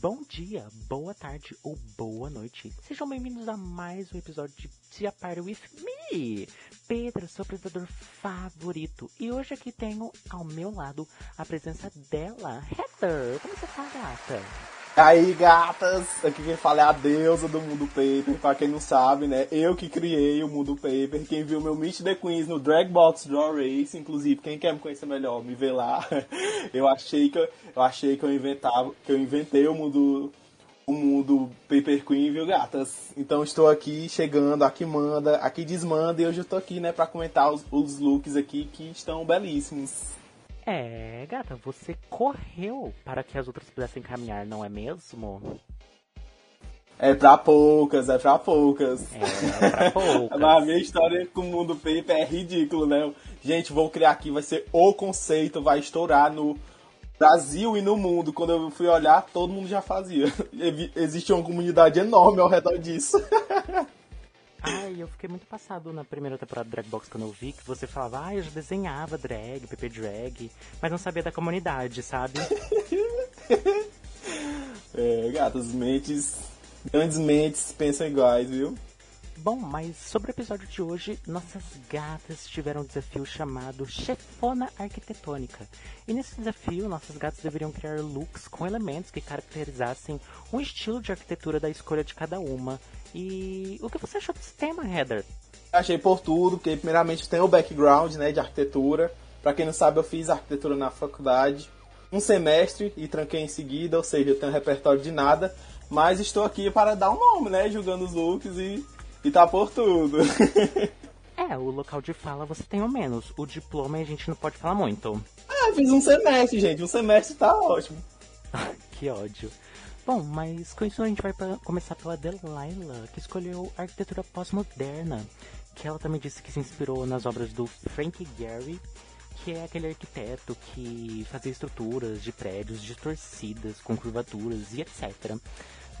bom dia, boa tarde ou boa noite. Sejam bem-vindos a mais um episódio de Tia Party With Me. Pedro, seu apresentador favorito. E hoje aqui tenho ao meu lado a presença dela, Heather. Como você tá, gata? Aí, gatas, aqui quem fala é a deusa do Mundo Paper, pra quem não sabe, né? Eu que criei o Mundo Paper, quem viu meu Meet the Queens no Drag Box Draw Race, inclusive, quem quer me conhecer melhor, me vê lá. Eu achei que eu, eu achei que eu inventava, que eu inventei o mundo o mundo Paper Queen, viu, gatas? Então estou aqui chegando, aqui manda, aqui desmanda e hoje eu tô aqui, né, pra comentar os, os looks aqui que estão belíssimos. É, gata, você correu para que as outras pudessem caminhar, não é mesmo? É pra poucas, é pra poucas. É, pra poucas. Mas a minha história com o mundo paper é ridículo, né? Gente, vou criar aqui, vai ser o conceito, vai estourar no Brasil e no mundo. Quando eu fui olhar, todo mundo já fazia. Existe uma comunidade enorme ao redor disso. Ai, eu fiquei muito passado na primeira temporada do Drag Box quando eu vi que você falava, ah, eu já desenhava drag, PP drag, mas não sabia da comunidade, sabe? é, gatas, mentes, grandes mentes pensam iguais, viu? Bom, mas sobre o episódio de hoje, nossas gatas tiveram um desafio chamado Chefona Arquitetônica. E nesse desafio, nossas gatas deveriam criar looks com elementos que caracterizassem um estilo de arquitetura da escolha de cada uma e o que você achou desse tema, Heather? Achei por tudo, porque primeiramente tem o background né, de arquitetura. Para quem não sabe, eu fiz arquitetura na faculdade um semestre e tranquei em seguida, ou seja, eu tenho um repertório de nada, mas estou aqui para dar um nome, né? Julgando os looks e, e tá por tudo. é, o local de fala você tem o menos. O diploma a gente não pode falar muito. Ah, fiz um semestre, gente. Um semestre tá ótimo. que ódio. Bom, mas com isso a gente vai começar pela Delilah, que escolheu arquitetura pós-moderna, que ela também disse que se inspirou nas obras do Frank Gehry, que é aquele arquiteto que fazia estruturas de prédios distorcidas, com curvaturas e etc.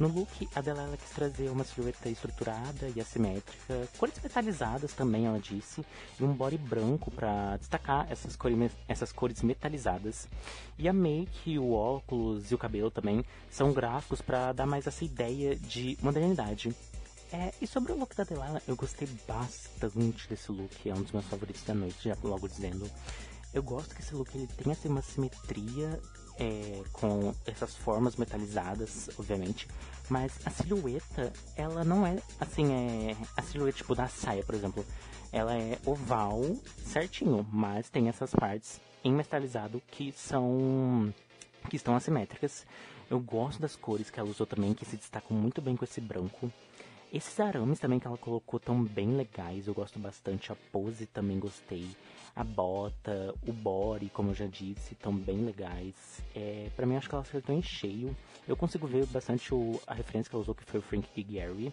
No look, a Delilah quis trazer uma silhueta estruturada e assimétrica, cores metalizadas também, ela disse, e um body branco para destacar essas cores, essas cores metalizadas. E a make, o óculos e o cabelo também são gráficos para dar mais essa ideia de modernidade. É, e sobre o look da Delilah, eu gostei bastante desse look, é um dos meus favoritos da noite, já logo dizendo. Eu gosto que esse look ele tem assim, uma simetria é, com essas formas metalizadas, obviamente, mas a silhueta, ela não é assim, é a silhueta tipo da saia, por exemplo, ela é oval, certinho, mas tem essas partes em metalizado que são que estão assimétricas. Eu gosto das cores que ela usou também, que se destacam muito bem com esse branco. Esses arames também que ela colocou tão bem legais, eu gosto bastante. A pose também gostei a bota, o body, como eu já disse, estão bem legais. É, para mim, acho que ela acertou em cheio. Eu consigo ver bastante o, a referência que ela usou, que foi o Frank Gary.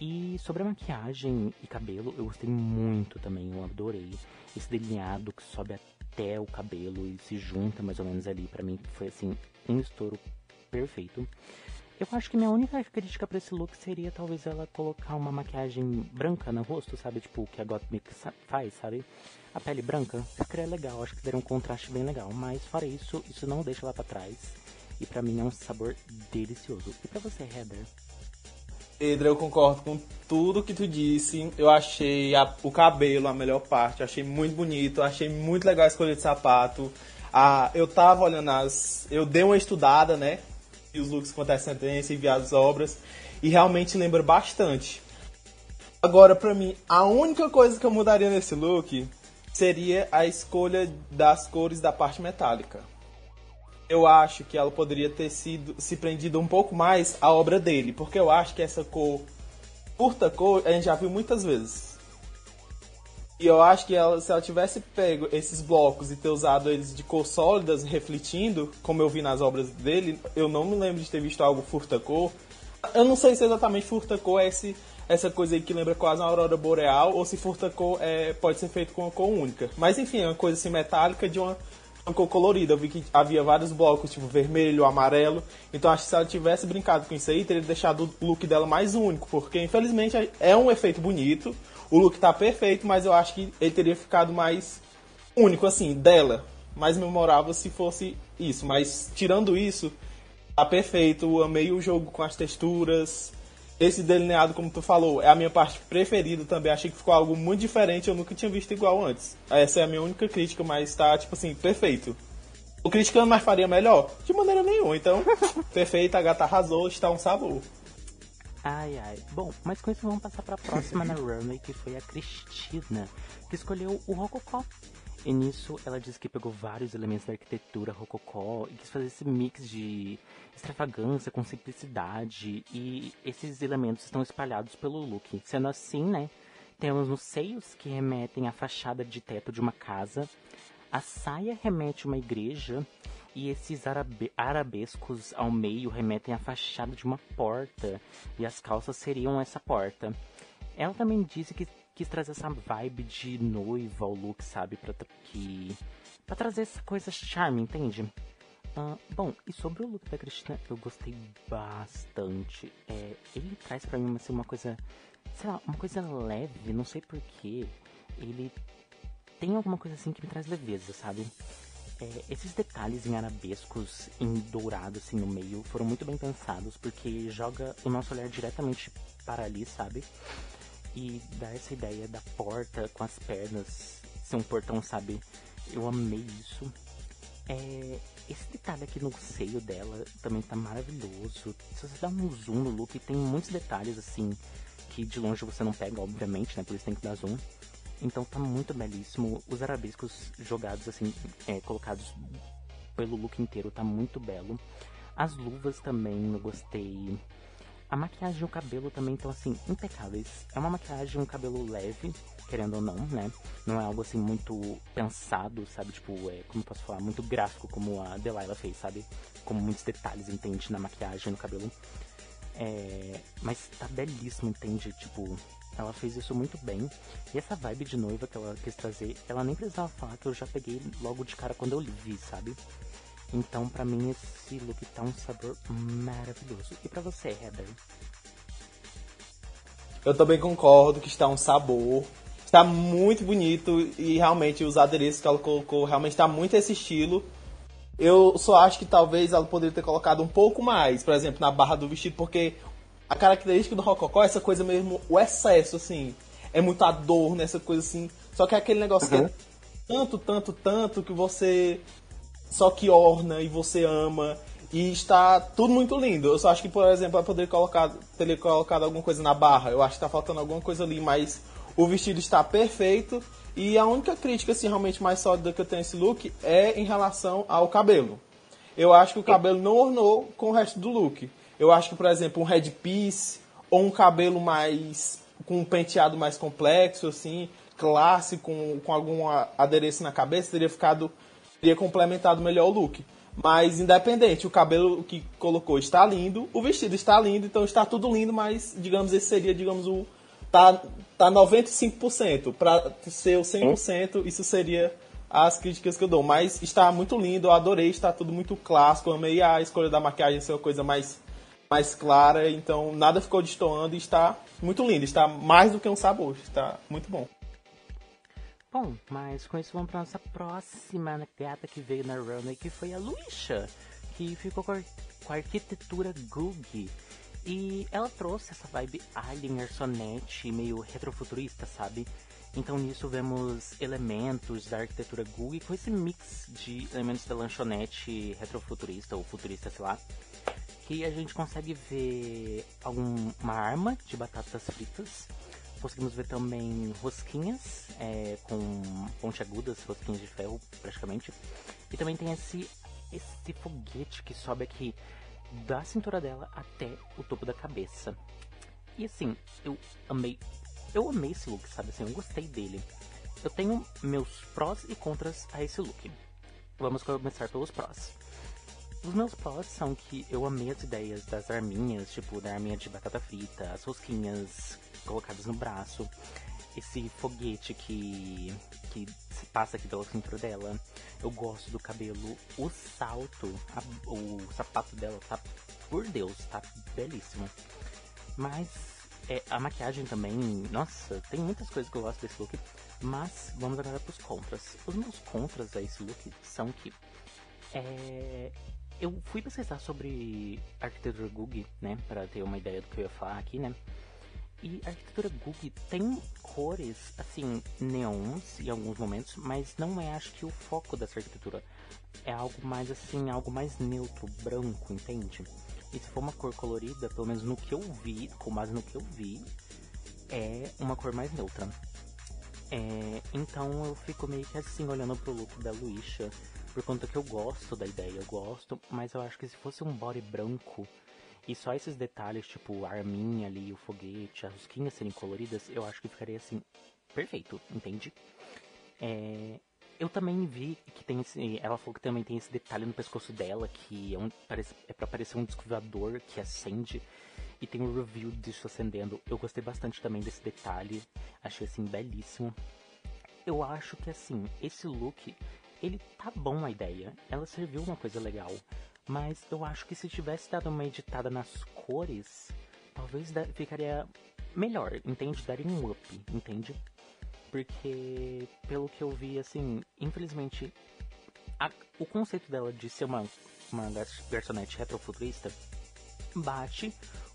E sobre a maquiagem e cabelo, eu gostei muito também, eu adorei. Esse delineado que sobe até o cabelo e se junta mais ou menos ali, para mim foi assim, um estouro perfeito. Eu acho que minha única crítica para esse look seria talvez ela colocar uma maquiagem branca no rosto, sabe? Tipo o que a Gottmik faz, sabe? A pele branca. Ficaria legal, acho que daria um contraste bem legal. Mas fora isso, isso não deixa ela para trás. E para mim é um sabor delicioso. E para você, Heather? Pedro, eu concordo com tudo que tu disse. Eu achei a, o cabelo a melhor parte. achei muito bonito. achei muito legal a escolha de sapato. Ah, eu tava olhando as. Eu dei uma estudada, né? os looks com antecedência e as obras. E realmente lembra bastante. Agora, pra mim, a única coisa que eu mudaria nesse look seria a escolha das cores da parte metálica. Eu acho que ela poderia ter sido se prendido um pouco mais à obra dele, porque eu acho que essa cor, curta cor, a gente já viu muitas vezes. E eu acho que ela, se ela tivesse pego esses blocos e ter usado eles de cor sólidas, refletindo, como eu vi nas obras dele, eu não me lembro de ter visto algo furta-cor. Eu não sei se exatamente furta-cor é esse, essa coisa aí que lembra quase uma aurora boreal, ou se furta-cor é, pode ser feito com uma cor única. Mas enfim, é uma coisa assim metálica de uma, uma cor colorida. Eu vi que havia vários blocos, tipo vermelho, amarelo. Então acho que se ela tivesse brincado com isso aí, teria deixado o look dela mais único, porque infelizmente é um efeito bonito o look tá perfeito, mas eu acho que ele teria ficado mais único, assim, dela. Mais memorável se fosse isso. Mas tirando isso, Tá perfeito, amei o jogo com as texturas. Esse delineado, como tu falou, é a minha parte preferida também. Achei que ficou algo muito diferente, eu nunca tinha visto igual antes. Essa é a minha única crítica, mas tá, tipo assim, perfeito. O criticando, mas faria melhor? De maneira nenhuma, então, perfeito, a gata arrasou, está um sabor. Ai, ai. Bom, mas com isso vamos passar para a próxima na runway, que foi a Cristina, que escolheu o Rococó. E nisso ela disse que pegou vários elementos da arquitetura rococó e quis fazer esse mix de extravagância com simplicidade e esses elementos estão espalhados pelo look. Sendo assim, né, temos os seios que remetem à fachada de teto de uma casa, a saia remete a uma igreja e esses arabe arabescos ao meio remetem à fachada de uma porta e as calças seriam essa porta. Ela também disse que quis trazer essa vibe de noiva ao look, sabe? Pra, que, pra trazer essa coisa charme, entende? Uh, bom, e sobre o look da Cristina, eu gostei bastante. É, ele traz pra mim assim, uma coisa, sei lá, uma coisa leve, não sei porquê. Ele tem alguma coisa assim que me traz leveza, sabe? É, esses detalhes em arabescos, em dourado assim no meio, foram muito bem pensados, porque joga o nosso olhar diretamente para ali, sabe? E dá essa ideia da porta com as pernas ser um portão, sabe? Eu amei isso. É, esse detalhe aqui no seio dela também tá maravilhoso. Se você dá um zoom no look, tem muitos detalhes assim que de longe você não pega, obviamente, né? Por isso tem que dar zoom. Então tá muito belíssimo. Os arabescos jogados assim, é, colocados pelo look inteiro, tá muito belo. As luvas também eu gostei. A maquiagem e o cabelo também estão, assim, impecáveis. É uma maquiagem, um cabelo leve, querendo ou não, né? Não é algo, assim, muito pensado, sabe? Tipo, é, como posso falar, muito gráfico, como a Delilah fez, sabe? Com muitos detalhes, entende? Na maquiagem, no cabelo. É, mas tá belíssimo, entende? Tipo, ela fez isso muito bem. E essa vibe de noiva que ela quis trazer, ela nem precisava falar que eu já peguei logo de cara quando eu vi, sabe? Então, para mim, esse look tá um sabor maravilhoso. E para você, Heather? Eu também concordo que está um sabor. Está muito bonito e realmente os adereços que ela colocou realmente está muito esse estilo. Eu só acho que talvez ela poderia ter colocado um pouco mais, por exemplo, na barra do vestido, porque a característica do rococó é essa coisa mesmo, o excesso, assim. É muita dor nessa coisa assim. Só que é aquele negócio uhum. que é tanto, tanto, tanto que você só que orna e você ama. E está tudo muito lindo. Eu só acho que, por exemplo, eu poderia colocar, teria colocado alguma coisa na barra. Eu acho que está faltando alguma coisa ali, mas o vestido está perfeito. E a única crítica, assim, realmente mais sólida que eu tenho esse look é em relação ao cabelo. Eu acho que o cabelo não ornou com o resto do look. Eu acho que, por exemplo, um headpiece ou um cabelo mais. com um penteado mais complexo, assim, clássico, com, com alguma aderência na cabeça, teria ficado teria complementado melhor o look. Mas independente, o cabelo que colocou está lindo, o vestido está lindo, então está tudo lindo, mas digamos esse seria, digamos, o tá tá 95%, para ser o 100%, isso seria as críticas que eu dou, mas está muito lindo, eu adorei, está tudo muito clássico, amei a escolha da maquiagem ser uma coisa mais mais clara, então nada ficou destoando e está muito lindo, está mais do que um sabor, está muito bom. Bom, mas com isso vamos para nossa próxima gata que veio na runway, que foi a Luisha, que ficou com a, arquitetura Googie. E ela trouxe essa vibe alien, garçonete, meio retrofuturista, sabe? Então nisso vemos elementos da arquitetura Googie com esse mix de elementos da lanchonete retrofuturista ou futurista, sei lá. Que a gente consegue ver alguma arma de batatas fritas conseguimos ver também rosquinhas é, com pontiagudas, rosquinhas de ferro praticamente. E também tem esse, esse foguete que sobe aqui da cintura dela até o topo da cabeça. E assim, eu amei. Eu amei esse look, sabe? Assim, eu gostei dele. Eu tenho meus prós e contras a esse look. Vamos começar pelos prós. Os meus prós são que eu amei as ideias das arminhas, tipo da arminha de batata frita, as rosquinhas colocadas no braço, esse foguete que, que se passa aqui pela cintura dela. Eu gosto do cabelo, o salto, a, o sapato dela tá, por Deus, tá belíssimo. Mas é, a maquiagem também, nossa, tem muitas coisas que eu gosto desse look. Mas vamos agora pros contras. Os meus contras a esse look são que é, eu fui pesquisar sobre arquitetura Google, né, para ter uma ideia do que eu ia falar aqui, né. E a arquitetura Google tem cores, assim, neons em alguns momentos, mas não é, acho que, o foco dessa arquitetura. É algo mais, assim, algo mais neutro, branco, entende? E se for uma cor colorida, pelo menos no que eu vi, com base no que eu vi, é uma cor mais neutra. É, então eu fico meio que assim, olhando pro look da Luisha, por conta que eu gosto da ideia, eu gosto, mas eu acho que se fosse um body branco e só esses detalhes, tipo a arminha ali, o foguete, as rosquinhas serem coloridas, eu acho que ficaria assim, perfeito, entende? É, eu também vi que tem esse. Ela falou que também tem esse detalhe no pescoço dela, que é, um, parece, é pra parecer um disco que acende. E tem um review disso acendendo. Eu gostei bastante também desse detalhe. Achei assim belíssimo. Eu acho que assim, esse look, ele tá bom a ideia. Ela serviu uma coisa legal. Mas eu acho que se tivesse dado uma editada nas cores, talvez ficaria melhor, entende? Daria um up, entende? porque pelo que eu vi, assim, infelizmente, a, o conceito dela de ser uma, uma garçonete retrofuturista bate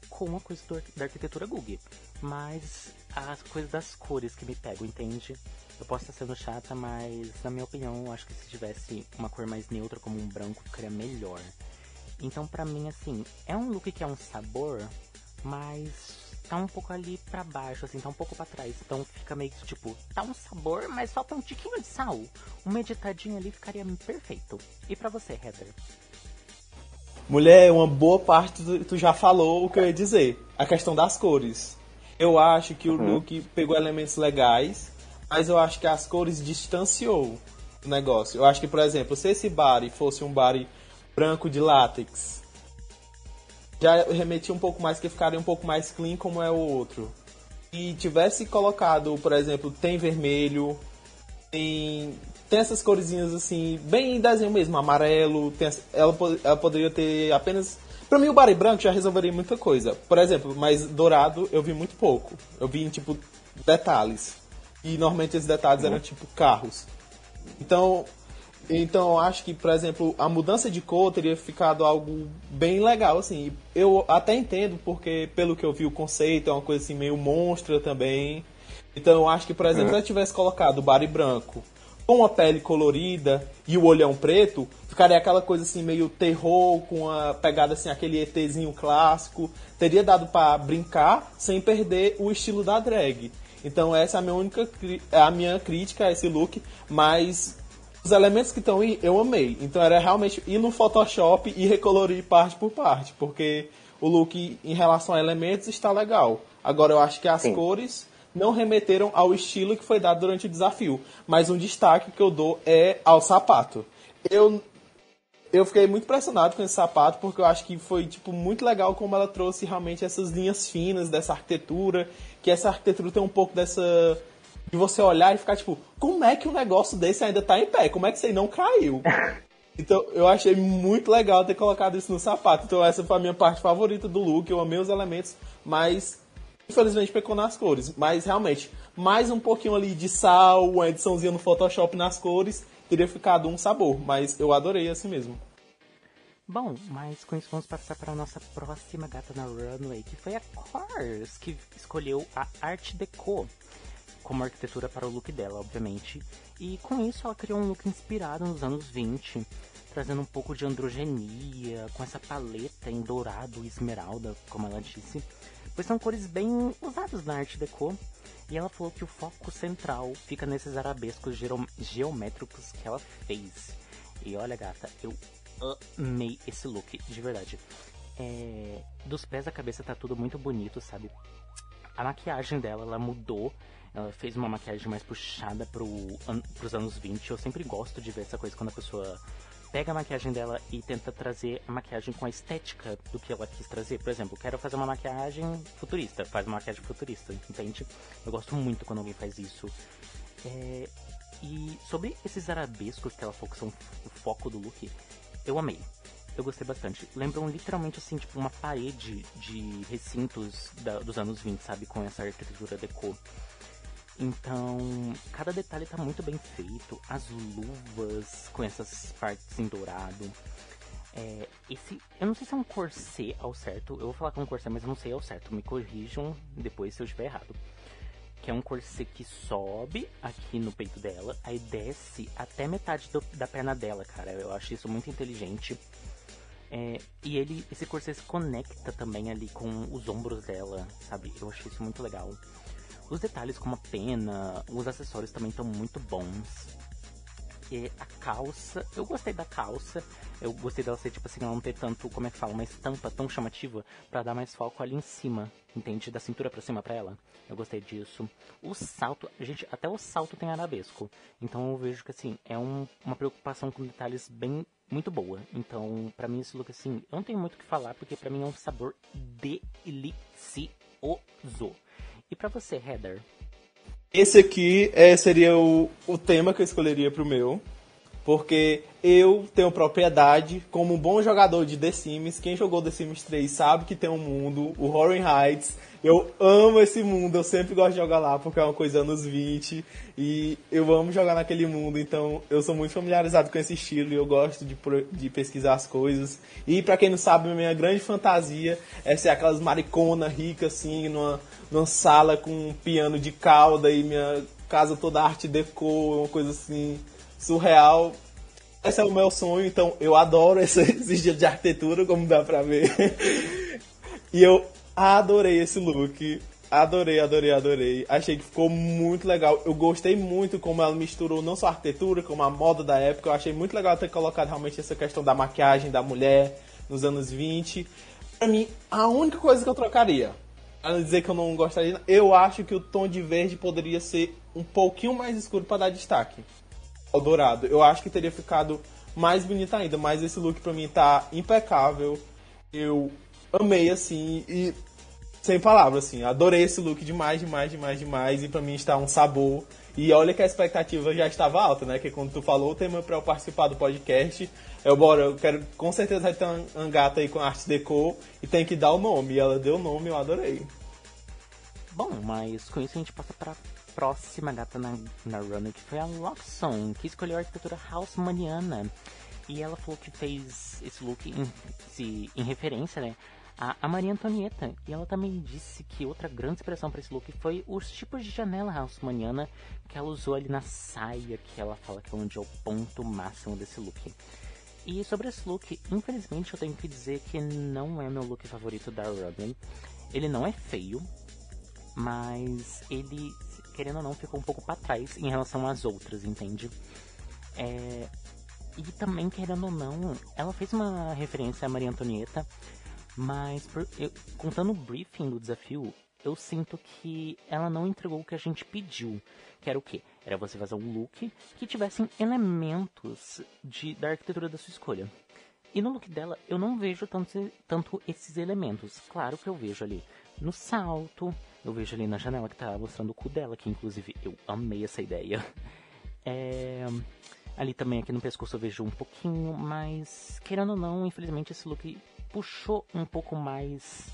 com a coisa do, da arquitetura Google. Mas as coisas das cores que me pegam, entende? Eu posso estar sendo chata, mas na minha opinião, eu acho que se tivesse uma cor mais neutra, como um branco, ficaria melhor. Então, pra mim, assim, é um look que é um sabor, mas tá um pouco ali para baixo, assim, tá um pouco para trás. Então fica meio que tipo, tá um sabor, mas falta um tiquinho de sal. Uma editadinha ali ficaria perfeito. E para você, Heather? Mulher, uma boa parte tu, tu, já falou o que eu ia dizer. A questão das cores. Eu acho que o uhum. look pegou elementos legais, mas eu acho que as cores distanciou o negócio. Eu acho que, por exemplo, se esse body fosse um body branco de látex, já remetia um pouco mais, que ficaria um pouco mais clean como é o outro. E tivesse colocado, por exemplo, tem vermelho, tem, tem essas corzinhas assim, bem desenho mesmo, amarelo, ela, ela poderia ter apenas. Pra mim, o body branco já resolveria muita coisa. Por exemplo, mas dourado eu vi muito pouco. Eu vi, tipo, detalhes. E normalmente esses detalhes eram, tipo, carros. Então, então eu acho que, por exemplo, a mudança de cor teria ficado algo bem legal, assim. Eu até entendo, porque pelo que eu vi o conceito é uma coisa assim meio monstra também. Então eu acho que, por exemplo, uhum. se eu tivesse colocado o bari branco com a pele colorida e o olhão preto, ficaria aquela coisa assim meio terror, com a pegada assim, aquele ETzinho clássico. Teria dado para brincar sem perder o estilo da drag. Então essa é a minha única a minha crítica a esse look, mas os elementos que estão aí eu amei. Então era realmente ir no Photoshop e recolorir parte por parte, porque o look em relação a elementos está legal. Agora eu acho que as Sim. cores não remeteram ao estilo que foi dado durante o desafio. Mas um destaque que eu dou é ao sapato. Eu eu fiquei muito impressionado com esse sapato porque eu acho que foi tipo muito legal como ela trouxe realmente essas linhas finas dessa arquitetura, que essa arquitetura tem um pouco dessa de você olhar e ficar tipo, como é que um negócio desse ainda tá em pé? Como é que isso aí não caiu? Então, eu achei muito legal ter colocado isso no sapato. Então, essa foi a minha parte favorita do look. Eu amei os elementos, mas infelizmente pecou nas cores. Mas realmente, mais um pouquinho ali de sal, uma ediçãozinha no Photoshop nas cores, teria ficado um sabor. Mas eu adorei assim mesmo. Bom, mas com isso vamos passar para a nossa próxima gata na runway, que foi a Cars, que escolheu a Art Deco como arquitetura para o look dela, obviamente. E com isso ela criou um look inspirado nos anos 20, trazendo um pouco de androgenia, com essa paleta em dourado e esmeralda, como ela disse. Pois são cores bem usadas na arte deco. E ela falou que o foco central fica nesses arabescos geométricos que ela fez. E olha, gata, eu amei esse look, de verdade. É... Dos pés à cabeça tá tudo muito bonito, sabe? A maquiagem dela, ela mudou ela fez uma maquiagem mais puxada pro an pros anos 20. Eu sempre gosto de ver essa coisa quando a pessoa pega a maquiagem dela e tenta trazer a maquiagem com a estética do que ela quis trazer. Por exemplo, quero fazer uma maquiagem futurista, faz uma maquiagem futurista, entende? Eu gosto muito quando alguém faz isso. É... E sobre esses arabescos que ela que são o foco do look, eu amei. Eu gostei bastante. Lembram literalmente assim, tipo, uma parede de recintos da, dos anos 20, sabe? Com essa arquitetura deco. Então, cada detalhe tá muito bem feito. As luvas com essas partes em dourado. É, esse, eu não sei se é um corset ao certo. Eu vou falar que é um corset, mas eu não sei ao certo. Me corrijam depois se eu estiver errado. Que é um corset que sobe aqui no peito dela, aí desce até metade do, da perna dela, cara. Eu acho isso muito inteligente. É, e ele, esse corset se conecta também ali com os ombros dela, sabe? Eu achei isso muito legal. Os detalhes como a pena, os acessórios também estão muito bons. E a calça, eu gostei da calça. Eu gostei dela ser tipo assim, ela não ter tanto, como é que fala, uma estampa tão chamativa para dar mais foco ali em cima, entende? Da cintura para cima para ela. Eu gostei disso. O salto, gente, até o salto tem arabesco. Então eu vejo que assim, é um, uma preocupação com detalhes bem muito boa. Então, para mim esse look assim, eu não tenho muito o que falar porque para mim é um sabor delicioso. E para você, Heather? Esse aqui é, seria o, o tema que eu escolheria pro meu. Porque eu tenho propriedade como um bom jogador de The Sims. Quem jogou The Sims 3 sabe que tem um mundo, o Horror Heights. Eu amo esse mundo, eu sempre gosto de jogar lá porque é uma coisa anos 20 e eu amo jogar naquele mundo, então eu sou muito familiarizado com esse estilo e eu gosto de, de pesquisar as coisas. E para quem não sabe, minha grande fantasia é ser aquelas maricona rica assim, numa, numa sala com um piano de cauda e minha casa toda arte deco, uma coisa assim surreal. Esse é o meu sonho, então eu adoro esse, esses dias de arquitetura, como dá pra ver. e eu adorei esse look. Adorei, adorei, adorei. Achei que ficou muito legal. Eu gostei muito como ela misturou não só a arquitetura, como a moda da época. Eu achei muito legal ter colocado realmente essa questão da maquiagem da mulher nos anos 20. Pra mim, a única coisa que eu trocaria, a dizer que eu não gostaria, eu acho que o tom de verde poderia ser um pouquinho mais escuro para dar destaque ao dourado. Eu acho que teria ficado mais bonita ainda, mas esse look pra mim tá impecável. Eu amei, assim, e sem palavras, assim, adorei esse look demais, demais, demais, demais, e pra mim está um sabor. E olha que a expectativa já estava alta, né? Que quando tu falou o tema para eu participar do podcast, eu, bora, eu quero com certeza ter uma angata aí com arte deco e tem que dar o nome. E ela deu o nome, eu adorei. Bom, mas com isso a gente passa pra próxima gata na, na runner, que foi a Loxon, que escolheu a arquitetura Haussmanniana. E ela falou que fez esse look em, em referência, né, a, Maria Antonieta. E ela também disse que outra grande inspiração para esse look foi os tipos de janela Haussmanniana que ela usou ali na saia, que ela fala que é onde é o ponto máximo desse look. E sobre esse look, infelizmente eu tenho que dizer que não é meu look favorito da Robin. Ele não é feio, mas ele querendo ou não, ficou um pouco para trás em relação às outras, entende? É... E também, querendo ou não, ela fez uma referência à Maria Antonieta, mas por... eu... contando o briefing do desafio, eu sinto que ela não entregou o que a gente pediu. Que era o quê? Era você fazer um look que tivessem elementos de, da arquitetura da sua escolha. E no look dela, eu não vejo tanto, tanto esses elementos. Claro que eu vejo ali no salto, eu vejo ali na janela que tá mostrando o cu dela, que inclusive eu amei essa ideia. É... Ali também aqui no pescoço eu vejo um pouquinho, mas querendo ou não, infelizmente esse look puxou um pouco mais.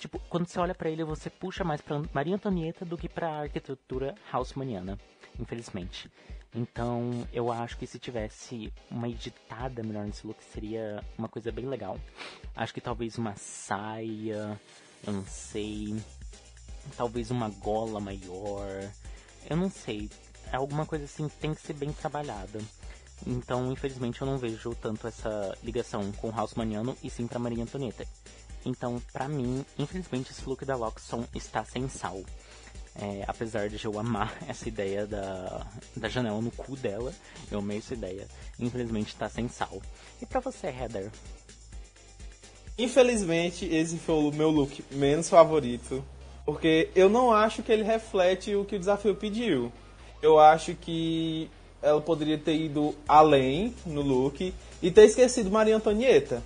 Tipo, quando você olha para ele, você puxa mais pra Maria Antonieta do que pra arquitetura haussmanniana, infelizmente. Então, eu acho que se tivesse uma editada melhor nesse look, seria uma coisa bem legal. Acho que talvez uma saia, eu não sei talvez uma gola maior. Eu não sei. É alguma coisa assim tem que ser bem trabalhada. Então, infelizmente, eu não vejo tanto essa ligação com o Haussmanniano e sim pra Maria Antonieta. Então, pra mim, infelizmente, esse look da Loxon está sem sal. É, apesar de eu amar essa ideia da, da janela no cu dela, eu amei essa ideia. Infelizmente, está sem sal. E pra você, Heather? Infelizmente, esse foi o meu look menos favorito. Porque eu não acho que ele reflete o que o desafio pediu. Eu acho que ela poderia ter ido além no look e ter esquecido Maria Antonieta.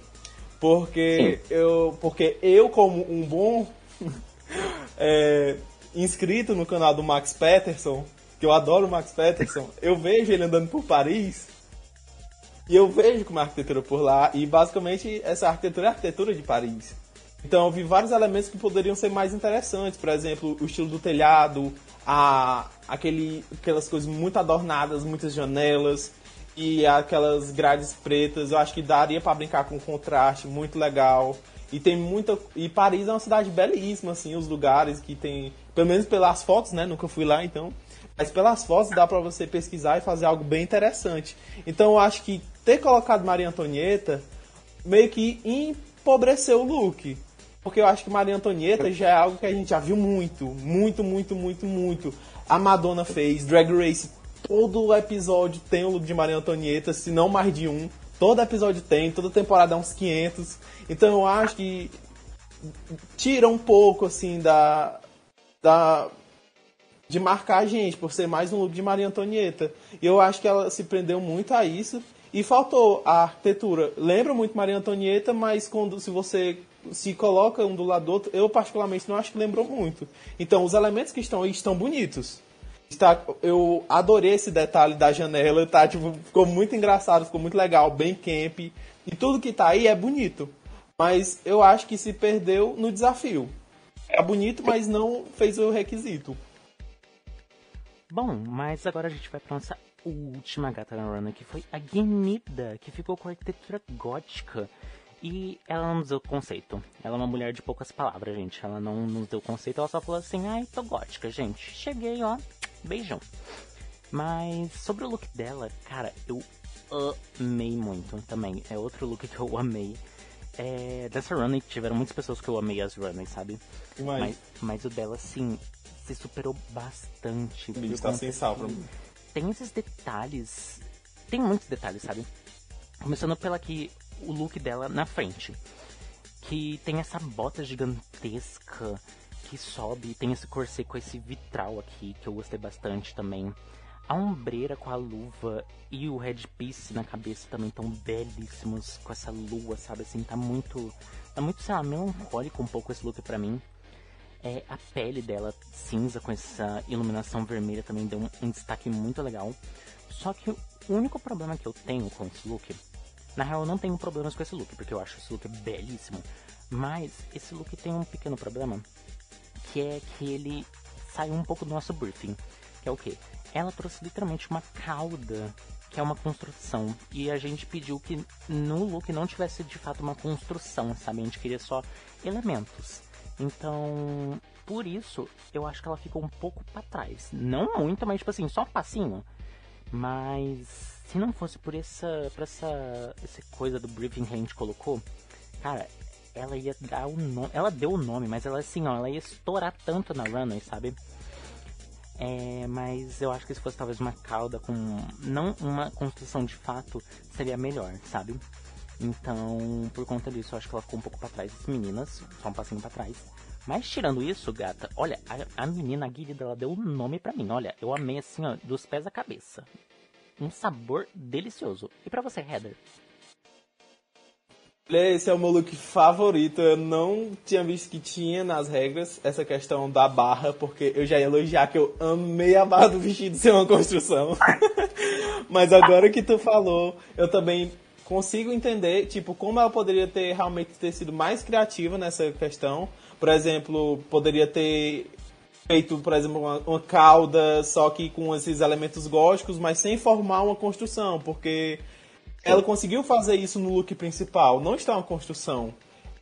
Porque eu, porque eu, como um bom é, inscrito no canal do Max Peterson, que eu adoro o Max Peterson, eu vejo ele andando por Paris e eu vejo como a arquitetura por lá, e basicamente essa arquitetura é a arquitetura de Paris. Então eu vi vários elementos que poderiam ser mais interessantes, por exemplo, o estilo do telhado, a, aquele, aquelas coisas muito adornadas, muitas janelas. e aquelas grades pretas, eu acho que daria para brincar com contraste, muito legal. E tem muita. E Paris é uma cidade belíssima, assim, os lugares que tem. Pelo menos pelas fotos, né? Nunca fui lá, então. Mas pelas fotos dá para você pesquisar e fazer algo bem interessante. Então eu acho que ter colocado Maria Antonieta meio que empobreceu o look. Porque eu acho que Maria Antonieta já é algo que a gente já viu muito, muito, muito, muito, muito. A Madonna fez, Drag Race, todo episódio tem o look de Maria Antonieta, se não mais de um. Todo episódio tem, toda temporada é uns 500. Então eu acho que tira um pouco, assim, da. da de marcar a gente, por ser mais um look de Maria Antonieta. E eu acho que ela se prendeu muito a isso. E faltou a arquitetura. Lembra muito Maria Antonieta, mas quando se você se coloca um do lado do outro, eu particularmente não acho que lembrou muito. Então, os elementos que estão aí estão bonitos. Está, eu adorei esse detalhe da janela, tá? Tipo, ficou muito engraçado, ficou muito legal, bem camp. E tudo que tá aí é bonito. Mas eu acho que se perdeu no desafio. É bonito, mas não fez o requisito. Bom, mas agora a gente vai pra nossa última gata na runner, que foi a Guinida, que ficou com a arquitetura gótica. E ela não nos deu conceito. Ela é uma mulher de poucas palavras, gente. Ela não nos deu conceito, ela só falou assim, ai, tô gótica, gente. Cheguei, ó, beijão. Mas sobre o look dela, cara, eu amei muito também. É outro look que eu amei. É, dessa runway tiveram muitas pessoas que eu amei as runways, sabe? Mas, mas, mas o dela, assim, se superou bastante. O está sem sal pra mim. Tem esses detalhes. Tem muitos detalhes, sabe? Começando pela que o look dela na frente. Que tem essa bota gigantesca que sobe, tem esse corset com esse vitral aqui, que eu gostei bastante também. A ombreira com a luva e o headpiece na cabeça também estão belíssimos com essa lua, sabe? Assim, tá muito. Tá muito, sei lá, melancólico um pouco esse look pra mim. É, a pele dela cinza com essa iluminação vermelha também deu um, um destaque muito legal. Só que o único problema que eu tenho com esse look na real, eu não tenho problemas com esse look, porque eu acho esse look belíssimo. Mas esse look tem um pequeno problema, que é que ele sai um pouco do nosso briefing. Que é o que? Ela trouxe literalmente uma cauda, que é uma construção. E a gente pediu que no look não tivesse de fato uma construção, sabe? A gente queria só elementos. Então, por isso, eu acho que ela ficou um pouco para trás. Não muito, mas tipo assim, só um passinho. Mas se não fosse por essa, por essa, essa coisa do briefing que a gente colocou, cara, ela ia dar o nome. Ela deu o nome, mas ela assim, ó, ela ia estourar tanto na runway, sabe? É, mas eu acho que se fosse talvez uma cauda com não uma construção de fato, seria melhor, sabe? Então, por conta disso, eu acho que ela ficou um pouco para trás. As meninas, só um passinho para trás. Mas tirando isso, gata, olha, a, a menina, Guilherme, ela deu um nome para mim. Olha, eu amei assim, ó, dos pés à cabeça um sabor delicioso. E para você, Heather? Esse é o meu look favorito. Eu não tinha visto que tinha nas regras essa questão da barra, porque eu já ia elogiar que eu amei a barra do vestido ser uma construção. Mas agora que tu falou, eu também consigo entender, tipo, como ela poderia ter realmente ter sido mais criativa nessa questão. Por exemplo, poderia ter feito, por exemplo, uma, uma, cauda, só que com esses elementos góticos, mas sem formar uma construção, porque ela conseguiu fazer isso no look principal, não está uma construção.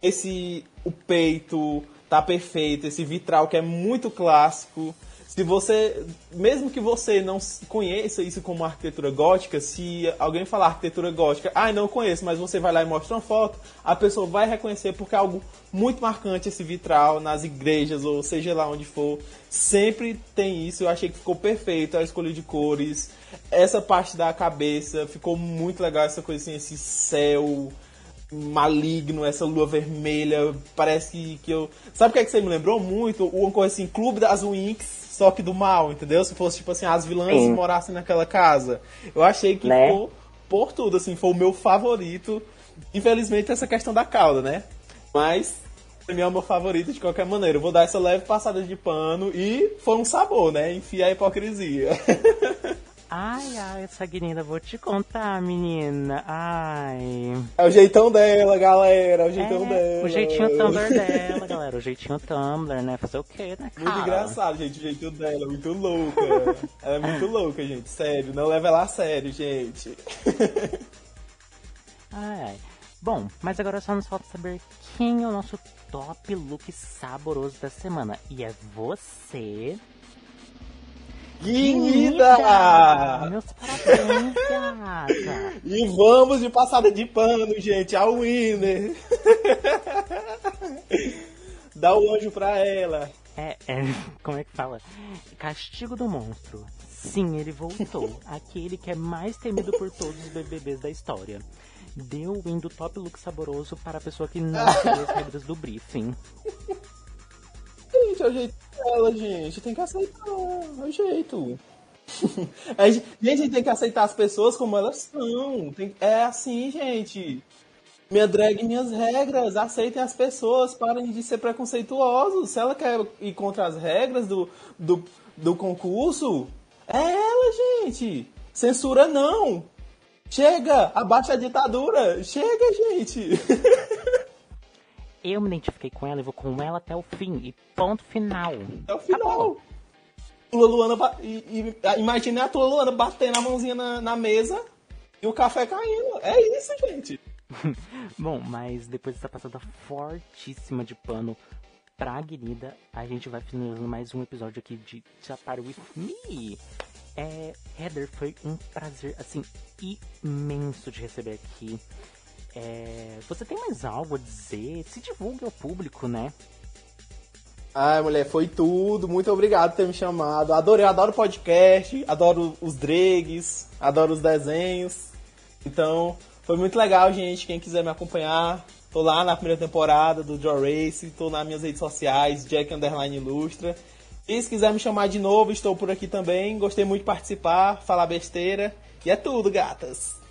Esse o peito tá perfeito, esse vitral que é muito clássico, se você, mesmo que você não conheça isso como arquitetura gótica, se alguém falar arquitetura gótica, ah, não conheço, mas você vai lá e mostra uma foto, a pessoa vai reconhecer porque é algo muito marcante esse vitral nas igrejas ou seja lá onde for. Sempre tem isso, eu achei que ficou perfeito a escolha de cores. Essa parte da cabeça ficou muito legal, essa coisa assim, esse céu maligno, essa lua vermelha, parece que, que eu... Sabe o que é que você me lembrou muito? Uma coisa assim, Clube das Winx, só que do mal, entendeu? Se fosse, tipo assim, as vilãs Sim. morassem naquela casa. Eu achei que né? ficou por tudo, assim, foi o meu favorito. Infelizmente, essa questão da cauda, né? Mas, pra mim é o meu favorito de qualquer maneira. Eu vou dar essa leve passada de pano e foi um sabor, né? Enfia a hipocrisia. Ai, ai, essa guinda, vou te contar, menina. Ai. É o jeitão dela, galera. É o jeitão é, dela. O jeitinho Tumblr dela, galera. O jeitinho Tumblr, né? Fazer o quê, né? Cara? Muito engraçado, gente. O jeitinho dela. Muito louca. ela é muito louca, gente. Sério. Não leva ela a sério, gente. ai, ai. Bom, mas agora só nos falta saber quem é o nosso top look saboroso da semana. E é você, Guinida! Meus parabéns, gata! E vamos de passada de pano, gente, ao Winner! Dá o anjo pra ela. É, é, como é que fala? Castigo do monstro. Sim, ele voltou. Aquele que é mais temido por todos os BBBs da história. Deu o win do top look saboroso para a pessoa que não seguiu as regras do briefing. Gente, é o jeito dela, gente. Tem que aceitar. É o jeito. a gente tem que aceitar as pessoas como elas são. Tem, é assim, gente. Minha drag, minhas regras. Aceitem as pessoas. Parem de ser preconceituosos. Se ela quer ir contra as regras do, do, do concurso, é ela, gente. Censura não. Chega, abaixa a ditadura. Chega, gente. eu me identifiquei com ela e vou com ela até o fim. E ponto final. Até o final. Tula Luana, e, e, imagina a Tula Luana batendo a mãozinha na, na mesa e o café caindo. É isso, gente. Bom, mas depois dessa passada fortíssima de pano pra Guinida, a gente vai finalizando mais um episódio aqui de Chapar With Me. É, Heather, foi um prazer, assim, imenso de receber aqui. É, você tem mais algo a dizer? Se divulgue ao público, né? Ai, mulher, foi tudo. Muito obrigado por ter me chamado. Adorei, adoro podcast, adoro os dregs, adoro os desenhos. Então, foi muito legal, gente. Quem quiser me acompanhar, tô lá na primeira temporada do Draw Race, tô nas minhas redes sociais, Jack Underline Ilustra. E se quiser me chamar de novo, estou por aqui também. Gostei muito de participar, falar besteira. E é tudo, gatas.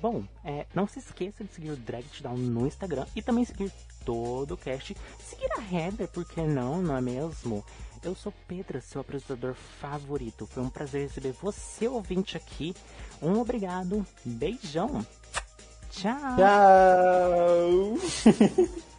Bom, é, não se esqueça de seguir o Drag Down no Instagram e também seguir todo o cast. Seguir a Heather, por que não, não é mesmo? Eu sou Pedra, seu apresentador favorito. Foi um prazer receber você, ouvinte, aqui. Um obrigado, beijão. Tchau. Tchau.